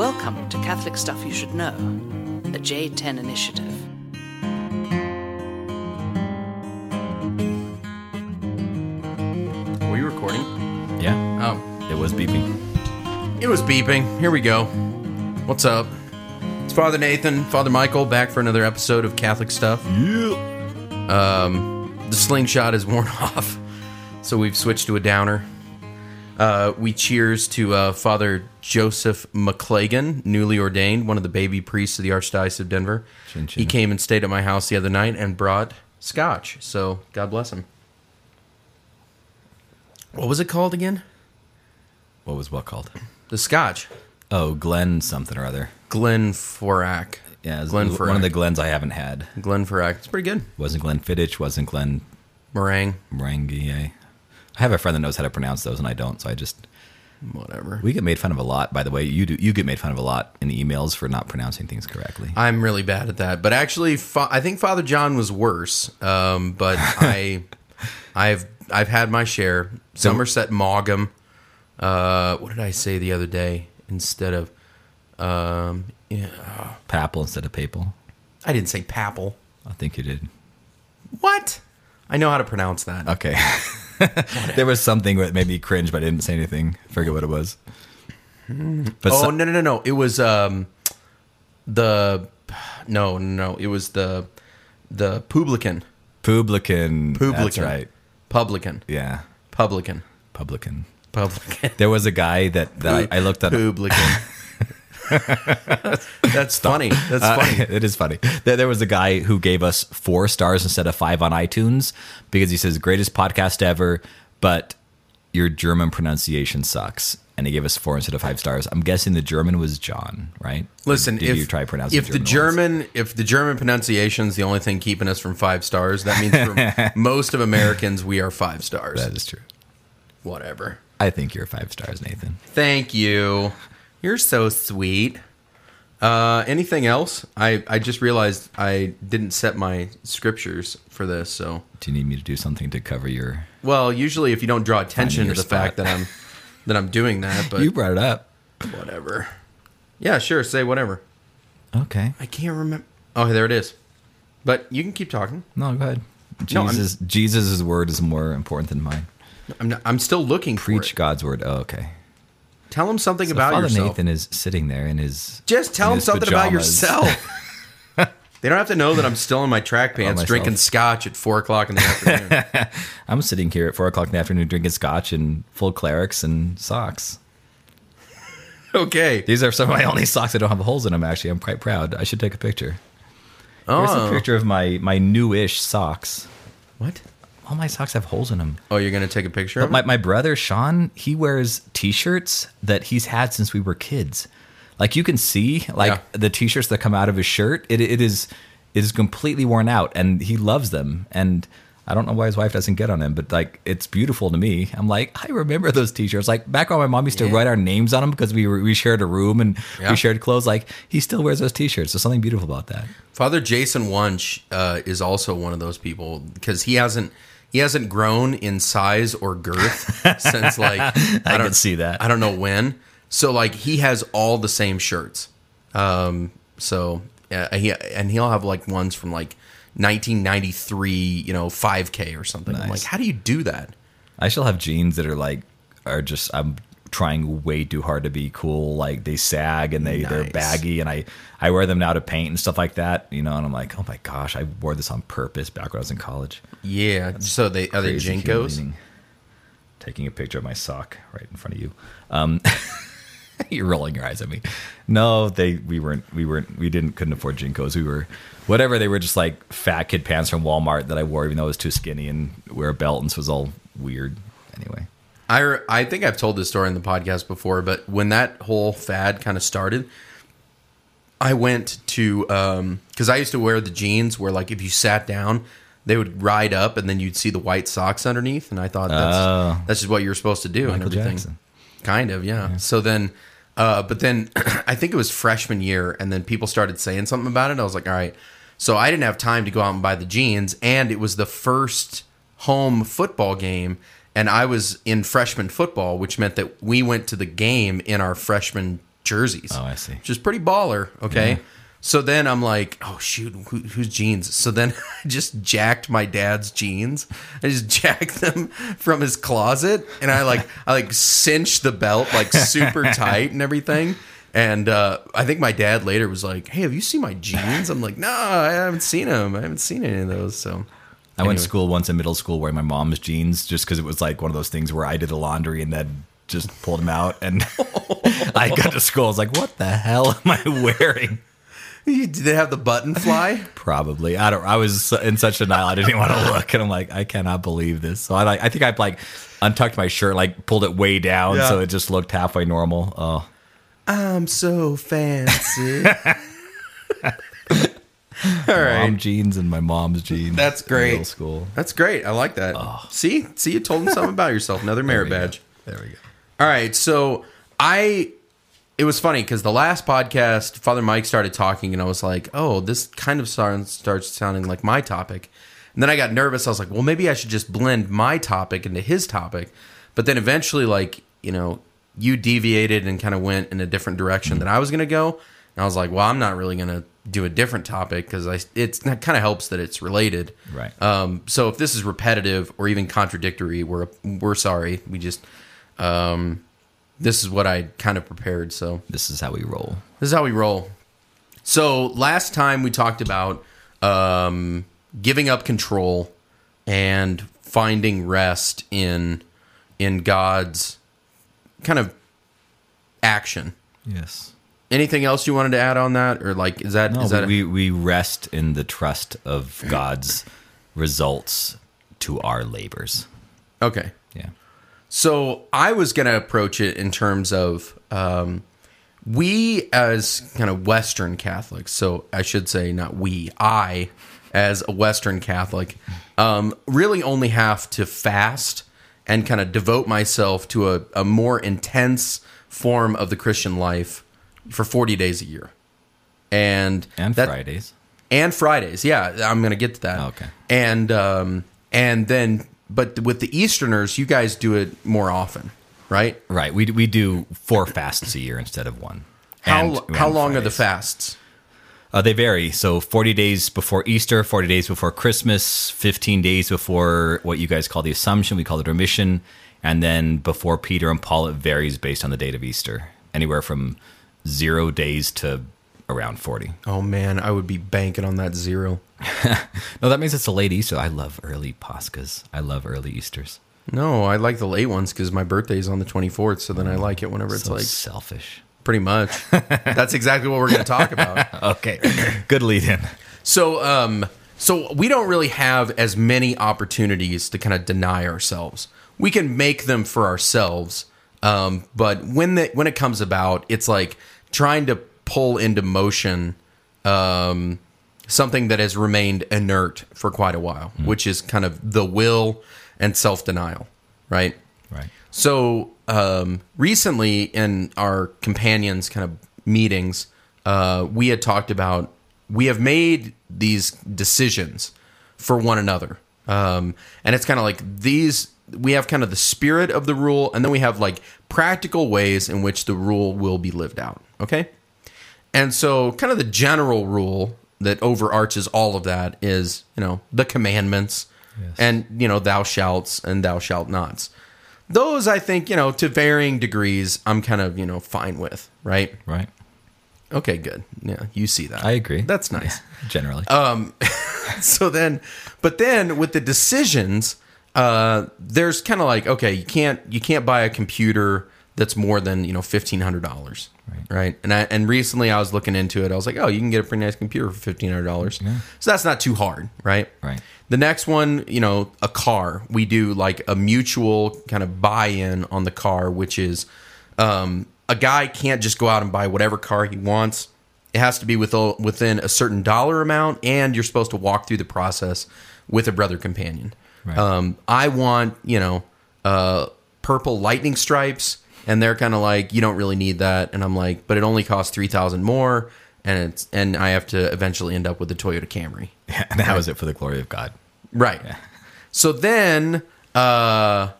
Welcome to Catholic Stuff You Should Know, the J10 Initiative. Were you recording? Yeah, Oh, it was beeping. it was beeping. Here we go. What's up? It's Father Nathan, Father Michael, back for another episode of Catholic Stuff. Um, the slingshot is worn off, so we've switched to a downer. Uh, we cheers to uh, Father Joseph McClagan, newly ordained, one of the baby priests of the Archdiocese of Denver. Chin chin. He came and stayed at my house the other night and brought scotch. So God bless him. What was it called again? What was what called? The scotch. Oh, Glen something or other. Glenforac. Yeah, it's Glenforac. one of the Glens I haven't had. Glenforac. It's pretty good. Wasn't Glenfiddich, wasn't Glen Meringue. Merengue. I have a friend that knows how to pronounce those, and I don't. So I just Whatever. we get made fun of a lot. By the way, you do you get made fun of a lot in emails for not pronouncing things correctly. I'm really bad at that. But actually, fa- I think Father John was worse. Um, but I, I've I've had my share. Somerset Maugham. Uh, what did I say the other day instead of? Um, yeah, Papal instead of papal. I didn't say papal. I think you did. What? I know how to pronounce that. Okay. there was something that made me cringe, but I didn't say anything. Forget what it was. But oh so- no no no no! It was um, the no no no. It was the the publican publican. publican That's right. publican Yeah, publican publican. publican There was a guy that, that I, I looked at. publican. That's funny. That's Uh, funny. it is funny. There, there was a guy who gave us four stars instead of five on iTunes because he says greatest podcast ever, but your German pronunciation sucks, and he gave us four instead of five stars. I'm guessing the German was John, right? Listen, did if you try pronouncing if the ones? German if the German pronunciation is the only thing keeping us from five stars, that means for most of Americans we are five stars. That is true. Whatever. I think you're five stars, Nathan. Thank you. You're so sweet. Uh, anything else? I, I just realized I didn't set my scriptures for this. So, Do you need me to do something to cover your? well, usually if you don't draw attention to your the spot. fact that I'm that I'm doing that, but you brought it up. whatever. Yeah, sure. Say whatever. Okay. I can't remember. Oh, there it is. But you can keep talking. No, go ahead. No, I'm- Jesus, Jesus' word is more important than mine. I'm not, I'm still looking for Preach it. God's word. Oh, okay. Tell him something So about Father yourself. Nathan is sitting there in his. Just tell them his something about yourself. they don't have to know that I'm still in my track pants drinking scotch at four o'clock in the afternoon. I'm sitting here at four o'clock in the afternoon drinking scotch and full clerics and socks. okay. These are some of my only socks that don't have holes in them. Actually, I'm quite proud. I should take a picture. Oh. Here's a Oh. picture of my my newish socks. What? All my socks have holes in them. Oh, you're gonna take a picture But my, my brother Sean, he wears t-shirts that he's had since we were kids. Like you can see, like Yeah. the t-shirts that come out of his shirt, it, it is it is completely worn out, and he loves them. And I don't know why his wife doesn't get on him, but like it's beautiful to me. I'm like, I remember those t-shirts. Like back when my mom used to Yeah. write our names on them because we were, we shared a room and Yeah. we shared clothes. Like he still wears those t-shirts. There's something beautiful about that. Father Jason Wunsch uh, is also one of those people because he hasn't he hasn't grown in size or girth since like I, I don't see that. I don't know when. So like he has all the same shirts. Um, so uh, he and he'll have like ones from like 1993, you know, 5K or something. I'm like, how do you do that? I still have jeans that are like are just I'm trying way too hard to be cool. Like they sag and they they're baggy, and I I wear them now to paint and stuff like that. You know, and I'm like, oh my gosh, I wore this on purpose back when I was in college. Yeah. So they are they JNCOs? Taking a picture of my sock right in front of you. Um, you're rolling your eyes at me. No, they we weren't we weren't we didn't couldn't afford JNCOs. We were whatever. They were just like fat kid pants from Walmart that I wore even though I was too skinny and wear a belt and so it was all weird. Anyway. I, I think I've told this story in the podcast before, but when that whole fad kind of started, I went to because I used to wear the jeans where like if you sat down, they would ride up and then you'd see the white socks underneath, and I thought that's Oh. that's just what you're supposed to do and Michael everything. Jackson. Kind of, yeah. So then, uh, but then I think it was freshman year, and then people started saying something about it. I was like, all right. So I didn't have time to go out and buy the jeans, and it was the first home football game, and I was in freshman football, which meant that we went to the game in our freshman jerseys. Oh, I see. Which is pretty baller. Okay. So then I'm like, oh shoot, who, whose jeans? So then I just jacked my dad's jeans. I just jacked them from his closet, and I like I like cinched the belt like super tight and everything. And uh, I think my dad later was like, "Hey, have you seen my jeans?" I'm like, "No, I haven't seen them. I haven't seen any of those." So I went to school once in middle school wearing my mom's jeans just because it was like one of those things where I did the laundry and then just pulled them out. And I got to school. I was like, what the hell am I wearing? did they have the button fly? Probably. I don't. I was in such denial. I didn't even want to look, and I'm like, I cannot believe this. So I like. I think I like untucked my shirt, like pulled it way down, Yeah. so it just looked halfway normal. Oh, I'm so fancy. All right. mom jeans and my mom's jeans. That's great. Middle school. That's great. I like that. Ah. See, see, you told him something about yourself. Another merit There we go. badge. There we go. All right, so I. It was funny because the last podcast, Father Mike started talking, and I was like, "Oh, this kind of starts starts sounding like my topic." And then I got nervous. I was like, "Well, maybe I should just blend my topic into his topic." But then eventually, like you know, you deviated and kind of went in a different direction than I was going to go. And I was like, "Well, I'm not really going to do a different topic because I it's that kind of helps that it's related." Right. Um, so if this is repetitive or even contradictory, we're we're sorry. We just um, this is what I kind of prepared. So This is how we roll. this is how we roll. So last time we talked about um, giving up control and finding rest in in God's kind of action. Yes. Anything else you wanted to add on that, or like is that No, is that we, we rest in the trust of God's results to our labors. okay? Yeah. So I was going to approach it in terms of um, we as kind of Western Catholics. So I should say not we. I, as a Western Catholic, um, really only have to fast and kind of devote myself to a, a more intense form of the Christian life for forty days a year, and And that- Fridays. and Fridays. Yeah, I'm going to get to that. Oh, Okay. And um, and then, but with the Easterners, you guys do it more often, right? Right. We, we do four fasts a year instead of one. How And- how and long are the fasts? Uh, they vary. So 40 days before Easter, 40 days before Christmas, 15 days before what you guys call the Assumption. We call it Dormition. And then before Peter and Paul, it varies based on the date of Easter. Anywhere from zero days to around 40. Oh man, I would be banking on that zero. No, that means it's a late Easter. I love early Paschas. I love early Easters. No, I like the late ones because my birthday's on the 24th, so then I like it whenever it's so like selfish. pretty much. That's exactly what we're going to talk about. Okay. Good lead in. So, um, so we don't really have as many opportunities to kind of deny ourselves. We can make them for ourselves, um, but when the when it comes about, it's like trying to pull into motion um, something that has remained inert for quite a while, which is kind of the will and self denial, right? Right. So um, recently, in our companions kind of meetings, uh, we had talked about we have made these decisions for one another, um, and it's kind of like these. We have kind of the spirit of the rule, and then we have like practical ways in which the rule will be lived out. Okay, and so kind of the general rule that overarches all of that is you know the commandments and you know thou shalt and thou shalt nots. Those I think you know to varying degrees I'm kind of you know fine with right? Right. okay good. Yeah you see that. I agree. that's nice. Generally. Um, so then but then with the decisions uh there's kind of like okay you can't you can't buy a computer that's more than you know fifteen hundred dollars right. and I and recently I was looking into it. I was like oh you can get a pretty nice computer for fifteen hundred dollars. So that's not too hard right? Right. the next one you know a car. We do like a mutual kind of buy-in on the car which is um a guy can't just go out and buy whatever car he wants. It has to be with within a certain dollar amount and you're supposed to walk through the process with a brother companion. Right. um, I want, you know, uh, purple lightning stripes, and they're kind of like, you don't really need that, and I'm like, but it only costs three thousand more, and it's and I have to eventually end up with the Toyota Camry, yeah, and how is it for the glory of God? right? So then, uh,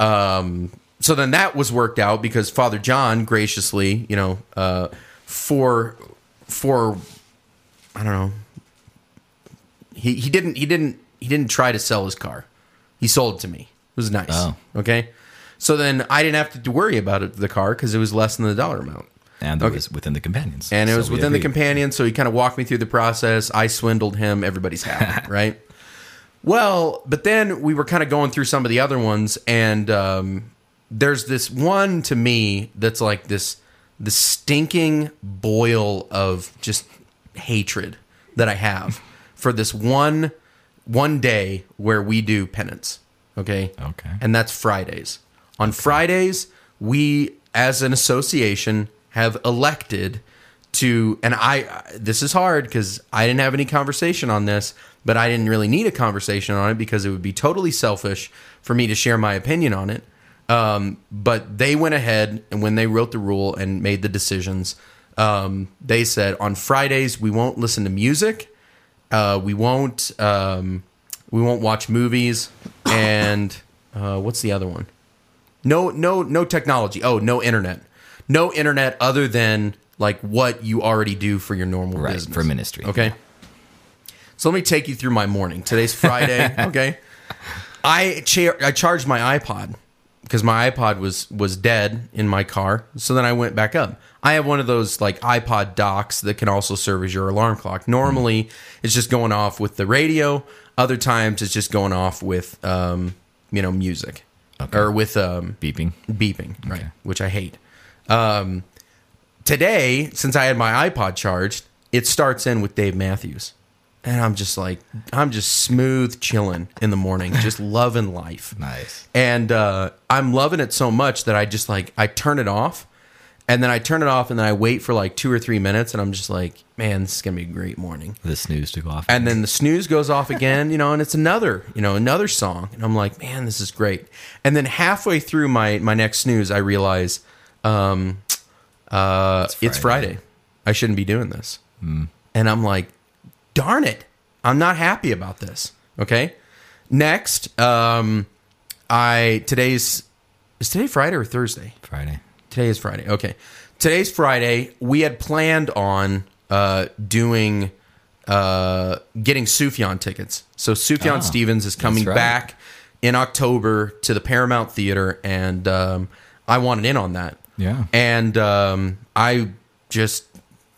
um, so then that was worked out because Father John graciously, you know, uh, for for I don't know, he he didn't he didn't he didn't try to sell his car. He sold it to me. It was nice. Oh. Okay. So then I didn't have to worry about it, the car because it was less than the dollar amount. And it Okay. was within the companions. And it So was within the agreed. companion, so he kind of walked me through the process. I swindled him. Everybody's happy, right? Well, but then we were kind of going through some of the other ones, and um, there's this one to me that's like this the stinking boil of just hatred that I have for this one one day where we do penance. Okay. Okay. And that's Fridays. On Fridays, we as an association have elected to and I this is hard cuz I didn't have any conversation on this, but I didn't really need a conversation on it because it would be totally selfish for me to share my opinion on it. Um, but they went ahead and when they wrote the rule and made the decisions, um, they said on Fridays we won't listen to music, uh, we won't um, we won't watch movies, and uh, what's the other one? No, no, no technology. Oh, no internet. No internet other than like what you already do for your normal Right, business for ministry. Okay. So let me take you through my morning. Today's Friday. okay. I cha- I charged my iPod because my iPod was was dead in my car. So then I went back up. I have one of those like iPod docks that can also serve as your alarm clock. Normally, it's just going off with the radio. Other times, it's just going off with um, you know music Okay. or with um, beeping. beeping, right? Okay. Which I hate. Um, today, since I had my iPod charged, it starts in with Dave Matthews, and I'm just like, I'm just smooth chilling in the morning, just loving life. Nice. And uh, I'm loving it so much that I just like I turn it off, and then I turn it off, and then I wait for like two or three minutes, and I'm just like, man, this is gonna be a great morning The snooze to go off. and then the snooze goes off again, you know, and it's another, you know, another song, and I'm like, man, this is great. And then halfway through my my next snooze, I realize, um, uh, it's Friday. Friday. I shouldn't be doing this, and I'm like, darn it, I'm not happy about this. Okay, next, um, I today's is today Friday or Thursday? Friday. Today is Friday. Okay. Today's Friday. We had planned on uh, doing uh, getting Sufjan tickets. So Sufjan Ah, Stevens is coming right. back in October to the Paramount Theater, and um, I wanted in on that. Yeah. And um, I just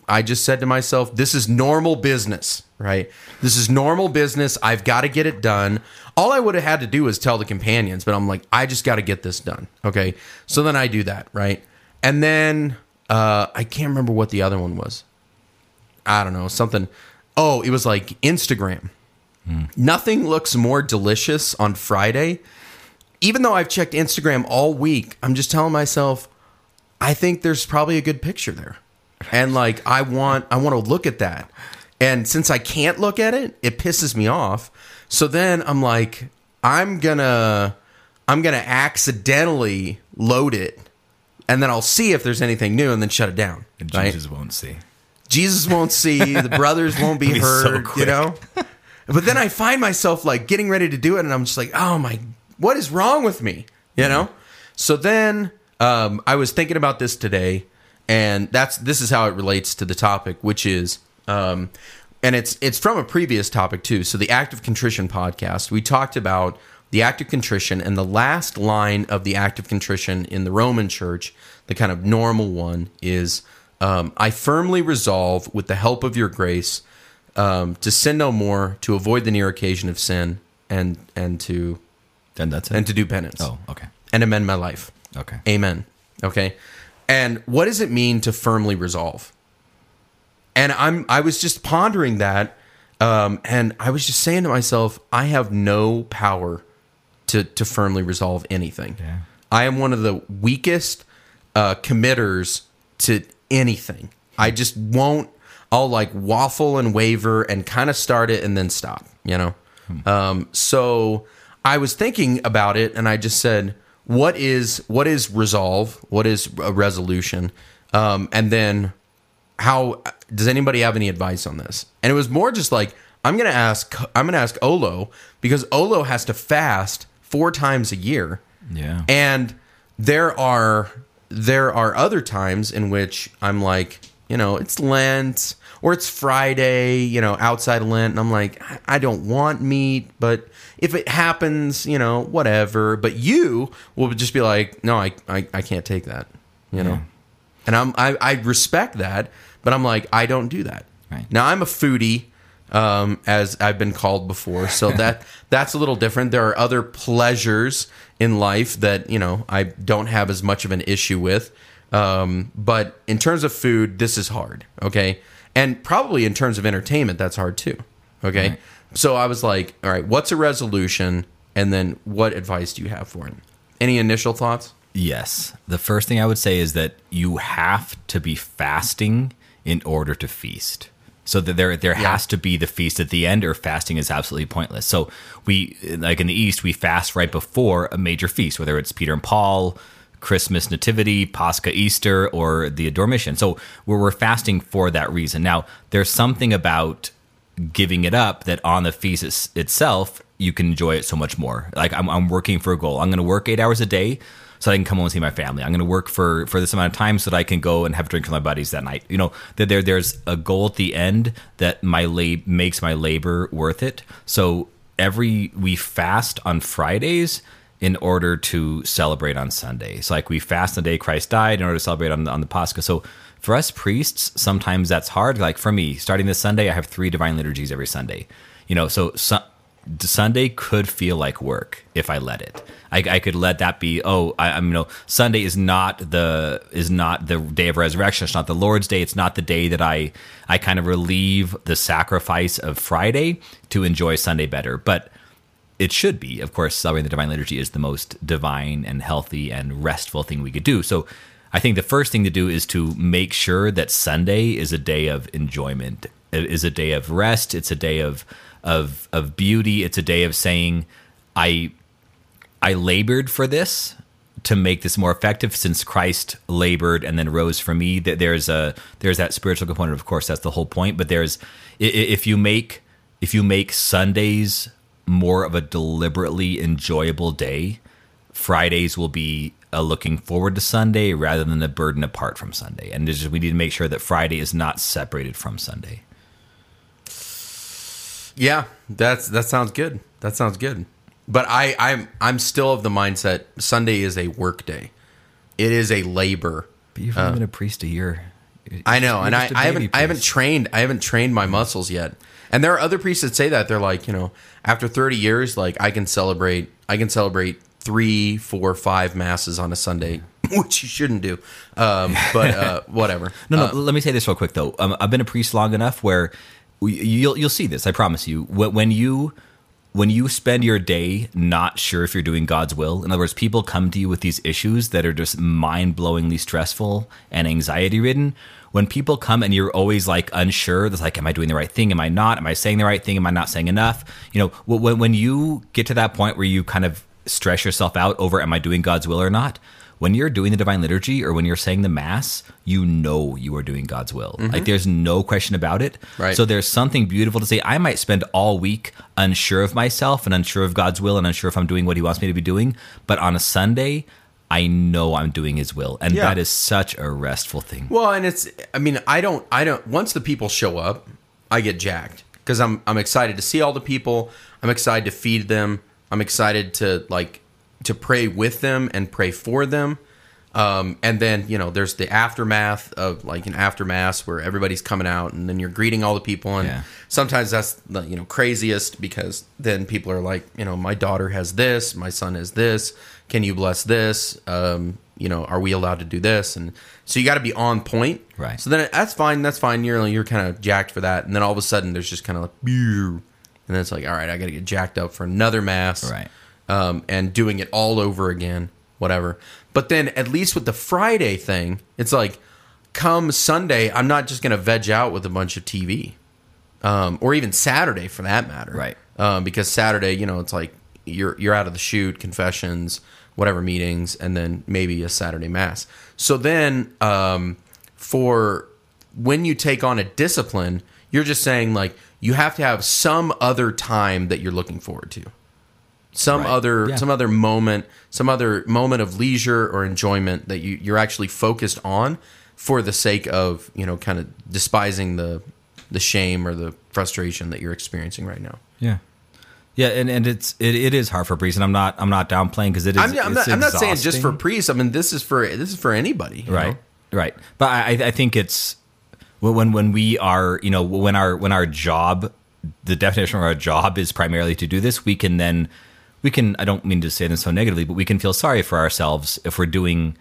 I just said to myself, this is normal business, right? This is normal business. I've got to get it done. All I would have had to do is tell the companions, but I'm like, I just got to get this done. Okay. So then I do that, right? And then uh, I can't remember what the other one was. I don't know, something. Oh, it was like Instagram. Nothing looks more delicious on Friday. Even though I've checked Instagram all week, I'm just telling myself, I think there's probably a good picture there. And like I want I want to look at that. And since I can't look at it, it pisses me off. So then I'm like I'm going to I'm to accidentally load it and then I'll see if there's anything new and then shut it down. And right? Jesus won't see. Jesus won't see, the brothers won't be be so heard, you know? But then I find myself like getting ready to do it and I'm just like, "Oh my, what is wrong with me?" You know? So then um, I was thinking about this today and that's this is how it relates to the topic, which is um, and it's it's from a previous topic too. So the act of contrition podcast, we talked about the act of contrition and the last line of the act of contrition in the Roman church, the kind of normal one is um, I firmly resolve with the help of your grace um, to sin no more, to avoid the near occasion of sin, and and to Then that's it. and to do penance oh, okay. and amend my life. Okay. Amen. Okay. And what does it mean to firmly resolve? And I'm I was just pondering that, um, and I was just saying to myself, I have no power to to firmly resolve anything. Yeah. I am one of the weakest uh, committers to anything. I just won't. I'll like waffle and waver and kind of start it and then stop. You know. Um, so I was thinking about it, and I just said, "What is what is resolve? What is a resolution?" Um, and then how does anybody have any advice on this? And it was more just like I'm gonna ask I'm gonna ask Olo because Olo has to fast four times a year. Yeah. And there are there are other times in which I'm like, you know, it's Lent or it's Friday, you know, outside of Lent, and I'm like, I- I don't want meat, but if it happens, you know, whatever. But you will just be like, no, I I, I can't take that, you know. And I'm I, I respect that, but I'm like, I don't do that. Right. Now I'm a foodie, um, as I've been called before, so that that's a little different. There are other pleasures in life that you know I don't have as much of an issue with. Um, but in terms of food, this is hard. Okay, and probably in terms of entertainment, that's hard too. Okay, Right. so I was like, all right, what's a resolution, and then what advice do you have for it? Any initial thoughts? Yes. The first thing I would say is that you have to be fasting in order to feast. So that there there Yeah. has to be the feast at the end or fasting is absolutely pointless. So we like in the east we fast right before a major feast whether it's Peter and Paul, Christmas Nativity, Pascha Easter or the Dormition. So we're, we're fasting for that reason. Now, there's something about giving it up that on the feast it's- itself you can enjoy it so much more like i'm, I'm working for a goal i'm going to work eight hours a day so i can come home and see my family i'm going to work for for this amount of time so that i can go and have a drink with my buddies that night you know that there there's a goal at the end that my lab makes my labor worth it so every we fast on fridays in order to celebrate on Sundays. Like we fast the day Christ died in order to celebrate on the, on the Pascha. So for us priests, sometimes that's hard. Like for me, starting this Sunday, I have three divine liturgies every Sunday. You know, so, so Sunday could feel like work if I let it. I, I could let that be. Oh, I, I'm you know Sunday is not the is not the day of resurrection. It's not the Lord's day. It's not the day that I I kind of relieve the sacrifice of Friday to enjoy Sunday better. But it should be. Of course, celebrating the divine liturgy is the most divine and healthy and restful thing we could do. So I think the first thing to do is to make sure that Sunday is a day of enjoyment, it is a day of rest, it's a day of of of beauty, it's a day of saying I I labored for this to make this more effective. Since Christ labored and then rose for me that there's a there's that spiritual component of course that's the whole point. But there's if you make if you make Sundays more of a deliberately enjoyable day Fridays will be a looking forward to Sunday rather than a burden apart from Sunday. And just, we need to make sure that Friday is not separated from Sunday Yeah, that's that sounds good. That sounds good. But I, I'm I'm still of the mindset Sunday is a work day. It is a labor. but you've only been a priest a year I know, and I, I haven't I haven't trained I haven't trained my muscles yet. And there are other priests that say that they're like, you know, after 30 years, like I can celebrate I can celebrate three, four, five masses on a Sunday, which you shouldn't do. Um, but uh, whatever. No, no. Uh, let me say this real quick though. Um, I've been a priest long enough where you'll you'll see this. I promise you. When you when you spend your day not sure if you're doing God's will, in other words, people come to you with these issues that are just mind blowingly stressful and anxiety ridden. When people come and you're always like unsure, it's like, am I doing the right thing? Am I not? Am I saying the right thing? Am I not saying enough? You know, when when you get to that point where you kind of stress yourself out over, am I doing God's will or not? When you're doing the divine liturgy or when you're saying the mass, you know you are doing God's will. Like mm-hmm. there's no question about it. Right. So there's something beautiful to say. I might spend all week unsure of myself and unsure of God's will and unsure if I'm doing what He wants me to be doing. But on a Sunday, I know I'm doing His will, and Yeah. that is such a restful thing. Well, and it's I mean, I don't I don't once the people show up, I get jacked because I'm I'm excited to see all the people. I'm excited to feed them. I'm excited to like to pray with them and pray for them. Um, and then you know there's the aftermath of like an aftermath where everybody's coming out and then you're greeting all the people and Yeah. sometimes that's the you know craziest because then people are like you know my daughter has this my son has this can you bless this um, you know are we allowed to do this and so you got to be on point Right. so then that's fine that's fine you're you're kind of jacked for that and then all of a sudden there's just kind of like and then it's like all right i got to get jacked up for another mass Right. Um, and doing it all over again, whatever. But then at least with the Friday thing, it's like, come Sunday, I'm not just going to veg out with a bunch of TV, um, or even Saturday for that matter, Right. Um, because Saturday, you know, it's like you're you're out of the shoot, confessions, whatever meetings, and then maybe a Saturday mass. So then, um, for when you take on a discipline, you're just saying like you have to have some other time that you're looking forward to some Right. other Yeah. some other moment, some other moment of leisure or enjoyment that you, you're actually focused on for the sake of you know kind of despising the the shame or the frustration that you're experiencing right now. Yeah. Yeah, and, and it's it, it is hard for priests, and I'm not I'm not downplaying because it is. I'm, I'm not, I'm not saying just for priests. I mean, this is for this is for anybody, right know? right but I, I think it's when when we are you know when our when our job the definition of our job is primarily to do this we can then we can i don't mean to say this so negatively but we can feel sorry for ourselves if we're doing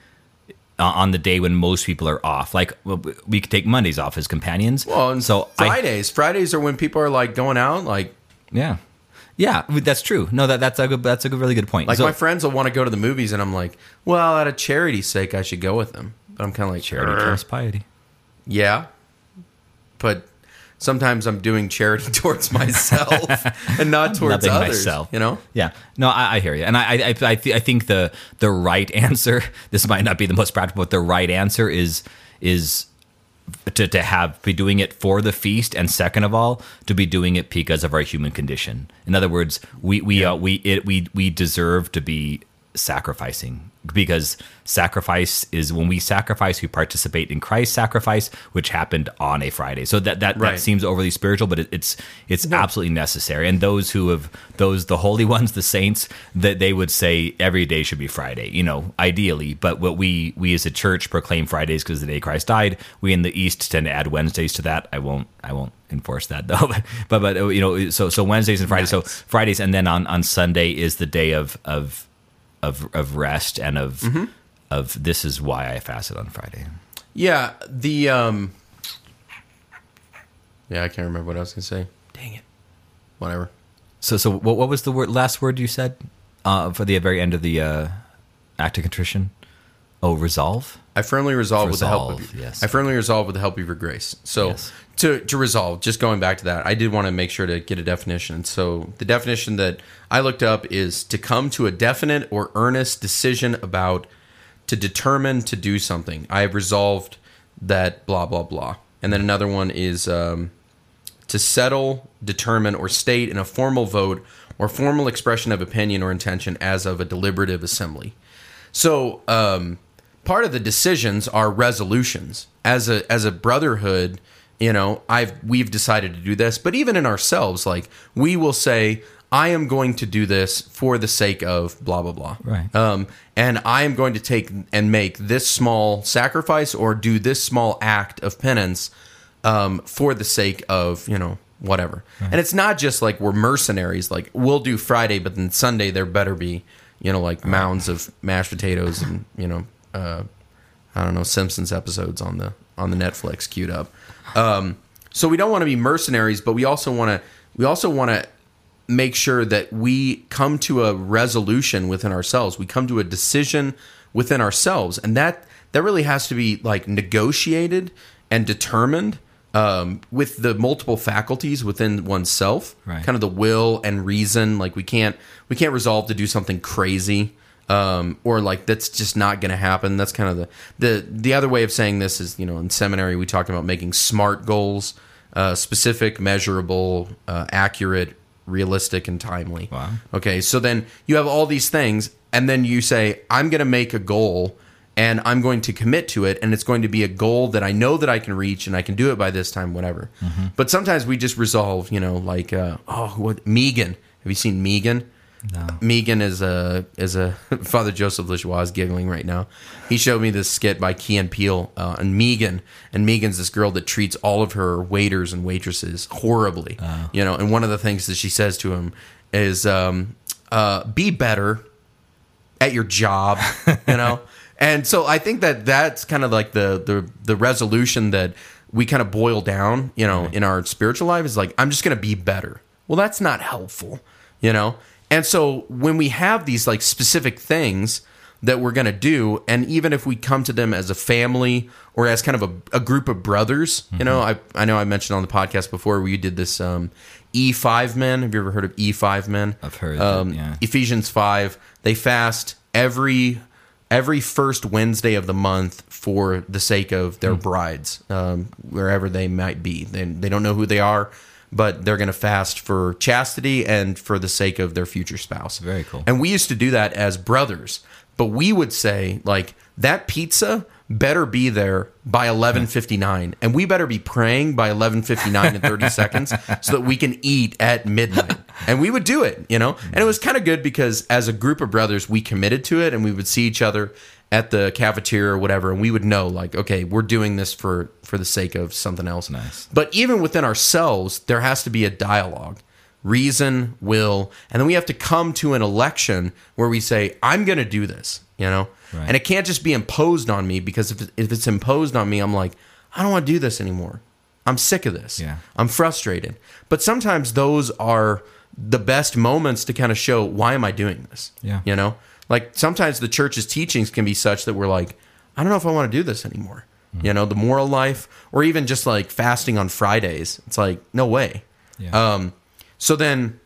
uh, on the day when most people are off. Like well, we could take mondays off as companions. Well, and so I- Fridays, Fridays are when people are like going out, like yeah. Yeah that's true. No that that's a good that's a good, really good point. Like So- my friends will want to go to the movies, and I'm like, well, out of charity's sake, I should go with them. But I'm kind of like charity kills piety. Yeah, but sometimes I'm doing charity towards myself and not towards Nothing others. myself. You know, Yeah, no, I, I hear you, and I, I, I, th- I think the the right answer. This might not be the most practical, but the right answer is is to to have be doing it for the feast, and second of all, to be doing it because of our human condition. In other words, we we uh, we it, we we deserve to be sacrificing. Because sacrifice is when we sacrifice we participate in christ's sacrifice which happened on a friday. So that that, Right. that seems overly spiritual but it, it's it's absolutely necessary. And those who have those the holy ones the saints that they would say every day should be friday you know ideally. But what we we as a church proclaim fridays because the day christ died. We in the east tend to add wednesdays to that. I won't i won't enforce that though. But but you know so so wednesdays and fridays. So fridays and then on on sunday is the day of of of of rest and of of this is why I fasted on Friday. yeah. The um, yeah, I can't remember what I was gonna say. Dang it. Whatever. So so what what was the word last word you said uh, for the very end of the uh, act of contrition? Oh, resolve. I firmly resolve with the help of Resolve, yes. I firmly resolve with the help of your grace. So Yes. To to resolve, just going back to that, I did want to make sure to get a definition. So the definition that I looked up is to come to a definite or earnest decision about to determine to do something. I have resolved that blah blah blah. And then another one is um, to settle, determine, or state in a formal vote or formal expression of opinion or intention as of a deliberative assembly. So, um, part of the decisions are resolutions. As a as a brotherhood, you know, I've we've decided to do this, but even in ourselves, like we will say, I am going to do this for the sake of blah blah blah. Right. Um, and I am going to take and make this small sacrifice or do this small act of penance um, for the sake of you know whatever. And it's not just like we're mercenaries. Like we'll do Friday, but then Sunday there better be you know like mounds of mashed potatoes and you know uh, I don't know Simpsons episodes on the on the Netflix queued up. Um, so we don't want to be mercenaries, but we also want to we also want to make sure that we come to a resolution within ourselves. We come to a decision within ourselves, and that that really has to be like negotiated and determined um, with the multiple faculties within oneself, Right. kind of the will and reason. Like we can't we can't resolve to do something crazy. Um, or like that's just not going to happen. That's kind of the the the other way of saying this is you know in seminary we talked about making smart goals, uh, specific, measurable, uh, accurate, realistic, and timely. Wow. Okay, so then you have all these things, and then you say, I'm going to make a goal and I'm going to commit to it, and it's going to be a goal that I know that I can reach and I can do it by this time, whatever. But sometimes we just resolve, you know, like, uh, oh, what, Megan. Have you seen Megan? No. Megan is a is a Father Joseph Lishois is giggling right now. He showed me this skit by Key and Peele uh, and Megan, and Megan's this girl that treats all of her waiters and waitresses horribly. You know, and one of the things that she says to him is, um, uh, "Be better at your job," you know. And so I think that that's kind of like the the the resolution that we kind of boil down, you know, in our spiritual life is like I'm just going to be better. Well, that's not helpful, you know. And so when we have these like specific things that we're going to do and even if we come to them as a family or as kind of a, a group of brothers, you know, I I know I mentioned on the podcast before we did this um E5 men. Have you ever heard of E5 men? I've heard um, that, yeah. Ephesians 5, they fast every every first Wednesday of the month for the sake of their brides, um, wherever they might be. They, they don't know who they are. But they're going to fast for chastity and for the sake of their future spouse. Very cool. And we used to do that as brothers, but we would say like that pizza better be there by 11:59 and we better be praying by 11:59 and 30 seconds so that we can eat at midnight. And we would do it, you know? And it was kind of good because as a group of brothers we committed to it and we would see each other at the cafeteria or whatever and we would know like okay, we're doing this for for the sake of something else. Nice. But even within ourselves there has to be a dialogue reason, will, and then we have to come to an election where we say, I'm going to do this, you know? Right. And it can't just be imposed on me because if, if it's imposed on me, I'm like, I don't want to do this anymore. I'm sick of this. Yeah. I'm frustrated. But sometimes those are the best moments to kind of show why am I doing this? Yeah. You know? Like sometimes the church's teachings can be such that we're like, I don't know if I want to do this anymore. Mm-hmm. You know, the moral life, or even just like fasting on Fridays. It's like, no way. Yeah. Um, so then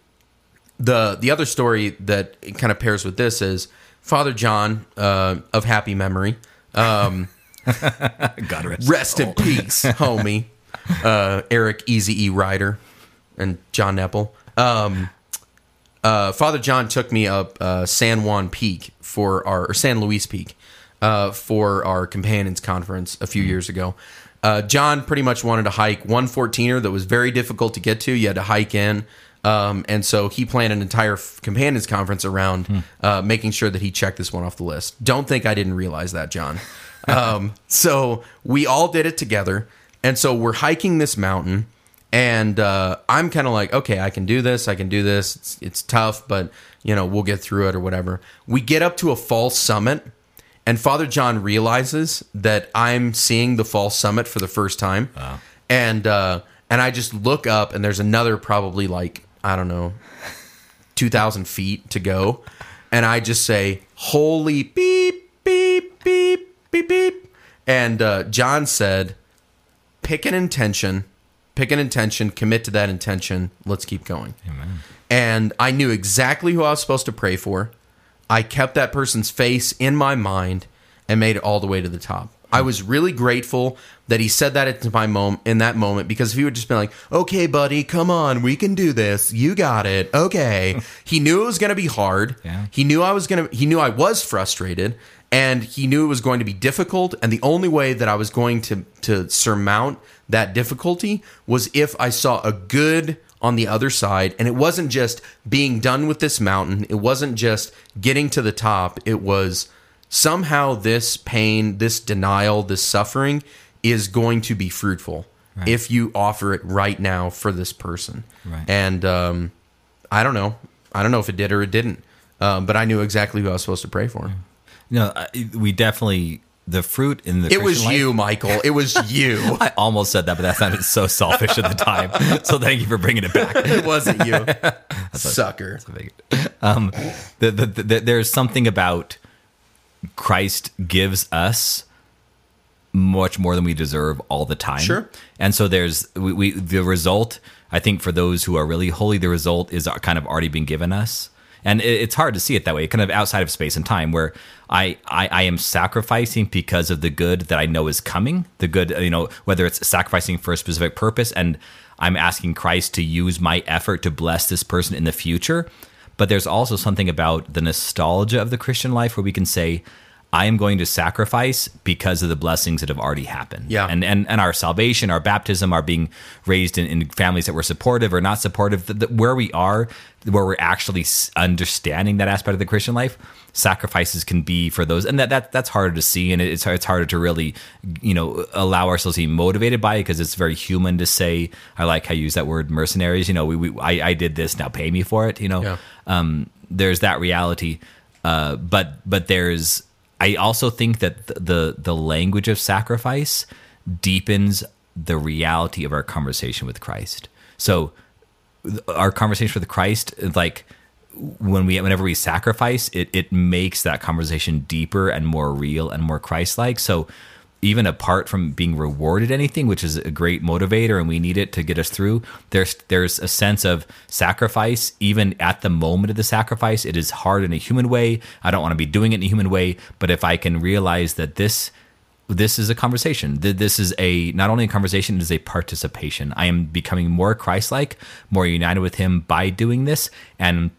the the other story that it kind of pairs with this is Father John uh, of happy memory. Um, God rest. rest in peace, homie. Uh, Eric Easy E Ryder and John Nepil. Um, uh, Father John took me up uh, San Juan Peak for our or San Luis Peak uh, for our companions conference a few years ago. Uh, John pretty much wanted to hike 114er that was very difficult to get to. You had to hike in. Um, and so he planned an entire f- companions conference around uh, making sure that he checked this one off the list. Don't think I didn't realize that, John. Um, so we all did it together. And so we're hiking this mountain and uh, I'm kind of like, okay, I can do this. I can do this. It's, it's tough, but you know, we'll get through it or whatever. We get up to a false summit, and Father John realizes that I'm seeing the false summit for the first time, and uh, and I just look up, and there's another probably like I don't know, two thousand feet to go, and I just say, "Holy beep beep beep beep beep," and uh, John said pick an intention, pick an intention, commit to that intention. Let's keep going. And I knew exactly who I was supposed to pray for. I kept that person's face in my mind and made it all the way to the top. I was really grateful that he said that at my mom in that moment because if he would just been like, "Okay, buddy, come on, we can do this. You got it. Okay." he knew it was going to be hard. Yeah. He knew I was going to he knew I was frustrated and he knew it was going to be difficult and the only way that I was going to to surmount that difficulty was if I saw a good on the other side. And it wasn't just being done with this mountain. It wasn't just getting to the top. It was somehow this pain this denial this suffering is going to be fruitful if you offer it right now for this person. Right. and um, i don't know. I don't know if it did or it didn't. Um, but i knew exactly who i was supposed to pray for. No, I- we definitely the fruit in the it was life- you michael it was you I almost said that, but that sounded so selfish at the time. So thank you for bringing it back. it wasn't you sucker Um, the, the, the, there's something about Christ gives us much more than we deserve all the time. Sure. And so there's we, we the result. I think for those who are really holy, the result is kind of already been given us. And it, it's hard to see it that way, kind of outside of space and time, where I, I I am sacrificing because of the good that I know is coming. The good, you know, whether it's sacrificing for a specific purpose, and I'm asking Christ to use my effort to bless this person in the future. But there's also something about the nostalgia of the Christian life where we can say, I am going to sacrifice because of the blessings that have already happened. Yeah. And and, and our salvation, our baptism, our being raised in, in families that were supportive or not supportive, the, the, where we are, where we're actually understanding that aspect of the Christian life, sacrifices can be for those. And that, that that's harder to see. And it's, it's harder to really, you know, allow ourselves to be motivated by it because it's very human to say, I like how you use that word mercenaries. You know, we, we I, I did this, now pay me for it, you know? Yeah. um, there's that reality. Uh, but but there's I also think that th- the the language of sacrifice deepens the reality of our conversation with Christ. So our conversation with Christ, like when we whenever we sacrifice, it it makes that conversation deeper and more real and more Christ like. So even apart from being rewarded anything, which is a great motivator and we need it to get us through, there's there's a sense of sacrifice. Even at the moment of the sacrifice, it is hard in a human way. I don't want to be doing it in a human way, but if I can realize that this this is a conversation. Th- This is a not only a conversation, it is a participation. I am becoming more Christ-like, more united with Him by doing this, and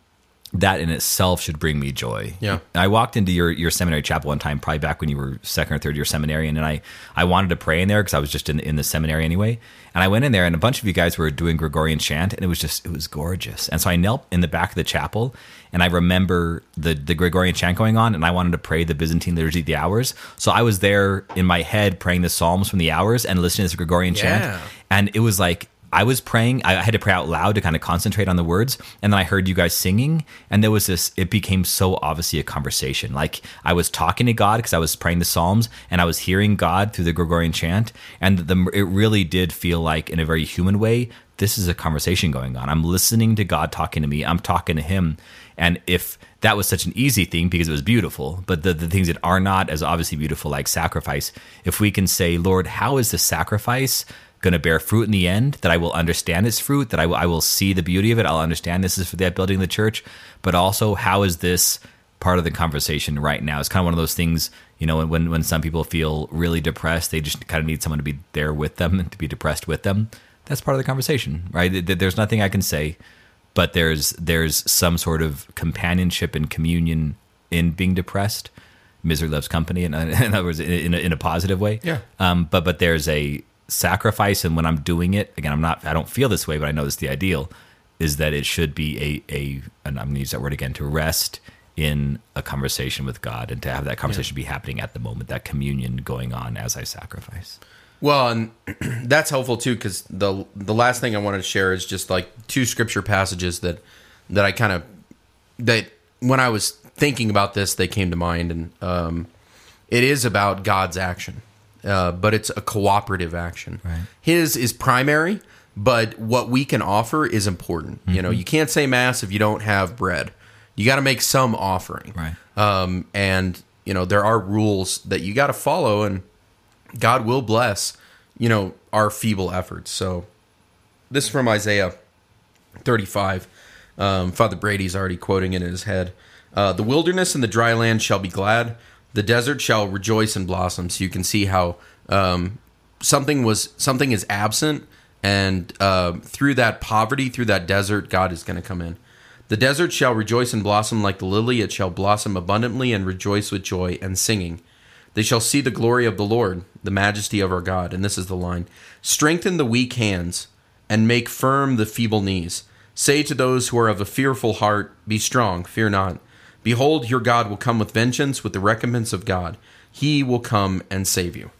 that in itself should bring me joy. Yeah. I walked into your, your seminary chapel one time, probably back when you were second or third year seminarian, and I, I wanted to pray in there because I was just in, in the seminary anyway. And I went in there, and a bunch of you guys were doing Gregorian chant, and it was just, it was gorgeous. And so I knelt in the back of the chapel, and I remember the, the Gregorian chant going on, and I wanted to pray the Byzantine liturgy of the hours. So I was there in my head praying the Psalms from the hours and listening to this Gregorian Yeah. chant. And it was like, I was praying. I had to pray out loud to kind of concentrate on the words, and then I heard you guys singing, and there was this. It became so obviously a conversation. Like I was talking to God because I was praying the Psalms, and I was hearing God through the Gregorian chant, and the it really did feel like, in a very human way, this is a conversation going on. I'm listening to God talking to me. I'm talking to Him, and if that was such an easy thing because it was beautiful, but the, the things that are not as obviously beautiful, like sacrifice, if we can say, Lord, how is the sacrifice? Going to bear fruit in the end, that I will understand its fruit, that I will, I will see the beauty of it. I'll understand this is for that building of the church, but also how is this part of the conversation right now? It's kind of one of those things, you know, when, when some people feel really depressed, they just kind of need someone to be there with them and to be depressed with them. That's part of the conversation, right? Th- th- There's nothing I can say, but there's, there's some sort of companionship and communion in being depressed. Misery loves company, in, in other words, in, in, a, in a positive way. Yeah. Um, but but there's a sacrifice, and when I'm doing it, again, I'm not. I don't feel this way, but I know this is the ideal. Is that it should be a a, and I'm going to use that word again to rest in a conversation with God, and to have that conversation be happening at the moment, that communion going on as I sacrifice. Well, and that's helpful too because the the last thing I wanted to share is just like two scripture passages that that I kind of that when I was thinking about this they came to mind, and um, it is about God's action, uh, but it's a cooperative action. Right. His is primary, but what we can offer is important. You know, you can't say mass if you don't have bread. You got to make some offering, Right. Um, and you know there are rules that you got to follow, and God will bless, you know, our feeble efforts. So this is from Isaiah 35. Um, Father Brady's already quoting it in his head. Uh, the wilderness and the dry land shall be glad. The desert shall rejoice and blossom. So you can see how um, something was something is absent, and uh, through that poverty, through that desert, God is going to come in. The desert shall rejoice and blossom like the lily; it shall blossom abundantly and rejoice with joy and singing. They shall see the glory of the Lord, the majesty of our God. And this is the line Strengthen the weak hands and make firm the feeble knees. Say to those who are of a fearful heart, Be strong, fear not. Behold, your God will come with vengeance, with the recompense of God. He will come and save you.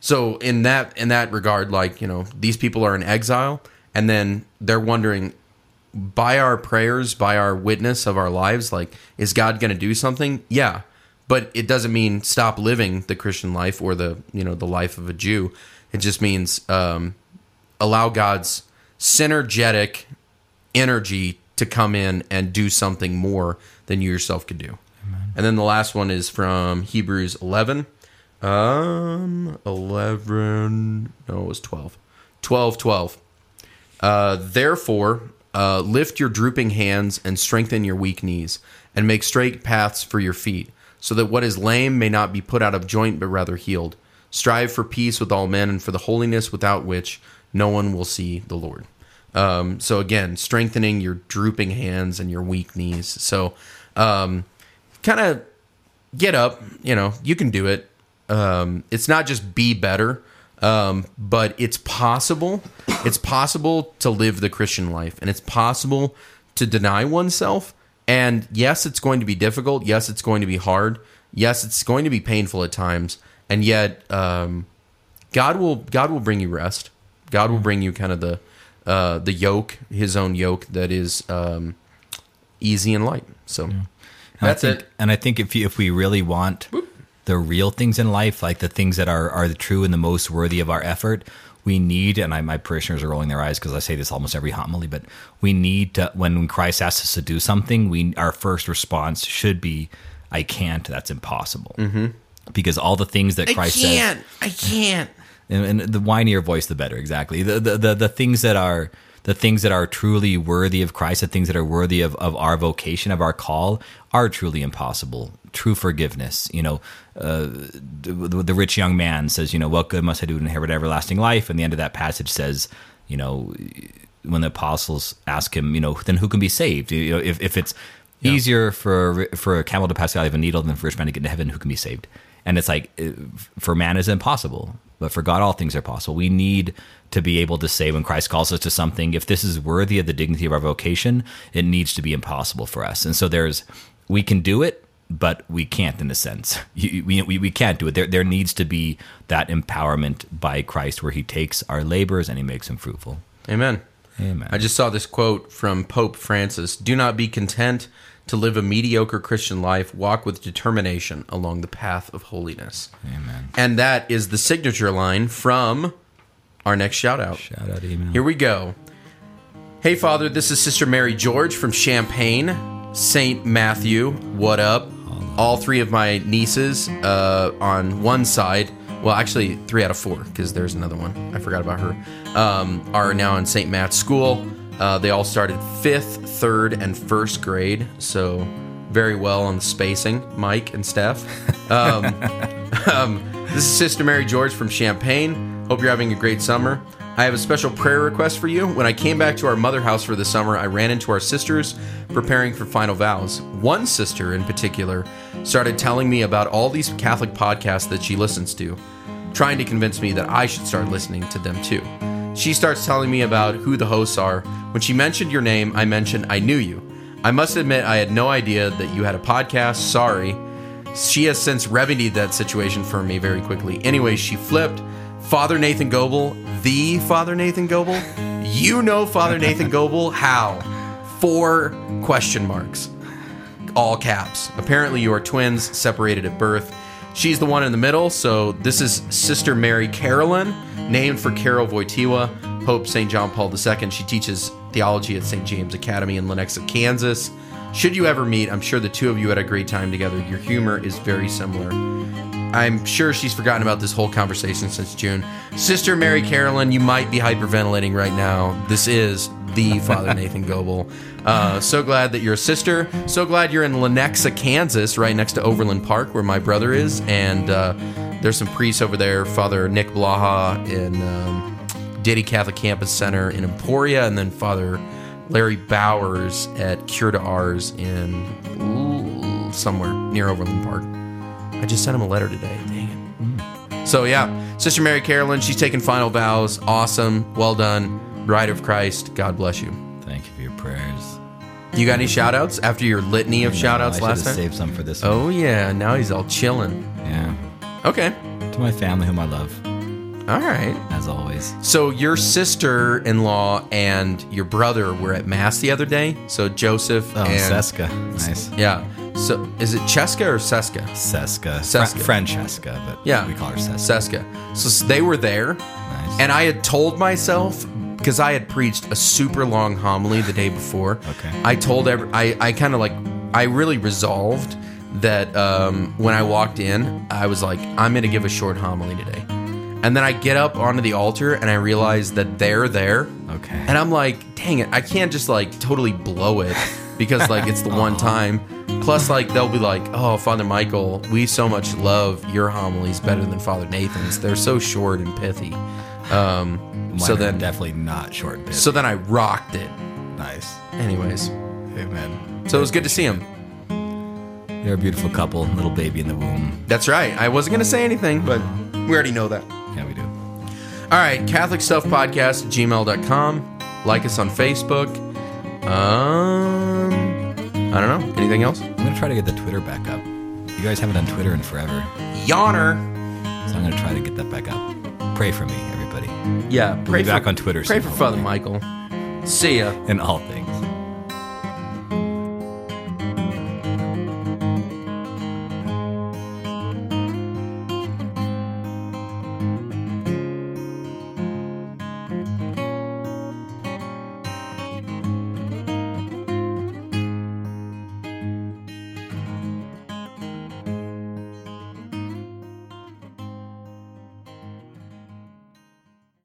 So in that in that regard, like you know, these people are in exile, and then they're wondering, by our prayers, by our witness of our lives, like, is God going to do something? Yeah, but it doesn't mean stop living the Christian life or the you know the life of a Jew. It just means um, allow God's synergetic energy to come in and do something more than you yourself could do. And then the last one is from Hebrews 11. Um, 11. No, it was 12. 12, 12. Uh, therefore, uh, lift your drooping hands and strengthen your weak knees, and make straight paths for your feet, so that what is lame may not be put out of joint, but rather healed. Strive for peace with all men, and for the holiness without which no one will see the Lord. Um, so again, strengthening your drooping hands and your weak knees. So, um, kind of get up. You know, you can do it. Um, it's not just be better, um, but it's possible. It's possible to live the Christian life, and it's possible to deny oneself. And yes, it's going to be difficult. Yes, it's going to be hard. Yes, it's going to be painful at times. And yet, um, God will God will bring you rest. God will bring you kind of the uh, the yoke, His own yoke that is um, easy and light. So And that's think, it. And I think if you, if we really want the real things in life, like the things that are are the true and the most worthy of our effort, we need. And I, my parishioners are rolling their eyes because I say this almost every homily, but we need to. When Christ asks us to do something, we our first response should be, "I can't. That's impossible." Mm-hmm. Because all the things that Christ says, I can't. and, and the whinier voice, the better. Exactly. The, the the the things that are the things that are truly worthy of Christ, the things that are worthy of, of our vocation, of our call, are truly impossible. True forgiveness, you know, uh, the, the rich young man says, you know, what good must I do to inherit everlasting life? And the end of that passage says, you know, when the apostles ask him, you know, then who can be saved? You know, if, if it's easier for for a camel to pass the eye of a needle than for a rich man to get into heaven, who can be saved? And it's like uh, for man is impossible, but for God all things are possible. We need to be able to say when Christ calls us to something, if this is worthy of the dignity of our vocation, it needs to be impossible for us. And so there's we can do it, but we can't in a sense. We, we, we can't do it. There, there needs to be that empowerment by Christ where he takes our labors and he makes them fruitful. Amen. Amen. I just saw this quote from Pope Francis Do not be content to live a mediocre Christian life, walk with determination along the path of holiness. Amen. And that is the signature line from our next shout out. Shout out, amen. Here we go. Hey, Father, this is Sister Mary George from Champaign, St. Matthew. What up? All three of my nieces uh, on one side, well, actually, three out of four, because there's another one. I forgot about her, um, are now in St. Matt's school. Uh, they all started fifth, third, and first grade, so very well on the spacing, Mike and Steph. Um, um, this is Sister Mary George from Champaign. Hope you're having a great summer. I have a special prayer request for you. When I came back to our mother house for the summer, I ran into our sisters preparing for final vows. One sister in particular started telling me about all these Catholic podcasts that she listens to, trying to convince me that I should start listening to them too. She starts telling me about who the hosts are. When she mentioned your name, I mentioned I knew you. I must admit, I had no idea that you had a podcast. Sorry. She has since remedied that situation for me very quickly. Anyway, she flipped. Father Nathan Goebel, the Father Nathan Goebel? You know Father Nathan Goebel? How? Four question marks. All caps. Apparently, you are twins, separated at birth. She's the one in the middle, so this is Sister Mary Carolyn, named for Karol Wojtyła, Pope St. John Paul II. She teaches theology at St. James Academy in Lenexa, Kansas. Should you ever meet, I'm sure the two of you had a great time together. Your humor is very similar. I'm sure she's forgotten about this whole conversation since June. Sister Mary Carolyn, you might be hyperventilating right now. This is the Father Nathan Goebel. Uh, so glad that you're a sister. So glad you're in Lenexa, Kansas, right next to Overland Park, where my brother is. And uh, there's some priests over there. Father Nick Blaha in um, Didde Catholic Campus Center in Emporia, and then Father Larry Bowers at Curé d'Ars in ooh, somewhere near Overland Park. I just sent him a letter today. Dang it. Mm. So yeah, Sister Mary Carolyn, she's taking final vows. Awesome. Well done. Bride of Christ. God bless you. Thank you for your prayers. You got any shout outs after your litany of shout outs last time? saved some for this oh, one. Oh yeah, now he's all chilling. Yeah. Okay. To my family, whom I love, All right. as always. So your sister-in-law and your brother were at mass the other day. So Joseph Oh, and Seska. Nice. yeah. So is it Cheska or Seska? Seska. Seska. Fra- Francesca, but Yeah, we call her Seska. Seska. So they were there, Nice. and I had told myself because I had preached a super long homily the day before. Okay. I told every I I kind of like I really resolved that um, when I walked in, I was like, I'm going to give a short homily today. And then I get up onto the altar and I realize that they're there. Okay. And I'm like, dang it, I can't just like totally blow it because like it's the one time. Plus, like they'll be like, oh, Father Michael, we so much love your homilies better than Father Nathan's. They're so short and pithy. Um, Mine so then, definitely not short And pithy. so then I rocked it. nice. Anyways, Amen. so it was good to see him. You're a beautiful couple, little baby in the womb. That's right. I wasn't gonna say anything, but we already know that. Yeah, we do. All right, Catholic Stuff Podcast gmail.com. Like us on Facebook. Um, I don't know. Anything else? I'm gonna try to get the Twitter back up. You guys haven't done Twitter in forever, Yawner. so I'm gonna try to get that back up. Pray for me, everybody, Yeah, We'll be back on Twitter Pray soon, for Father hopefully. Michael. See ya. in all things.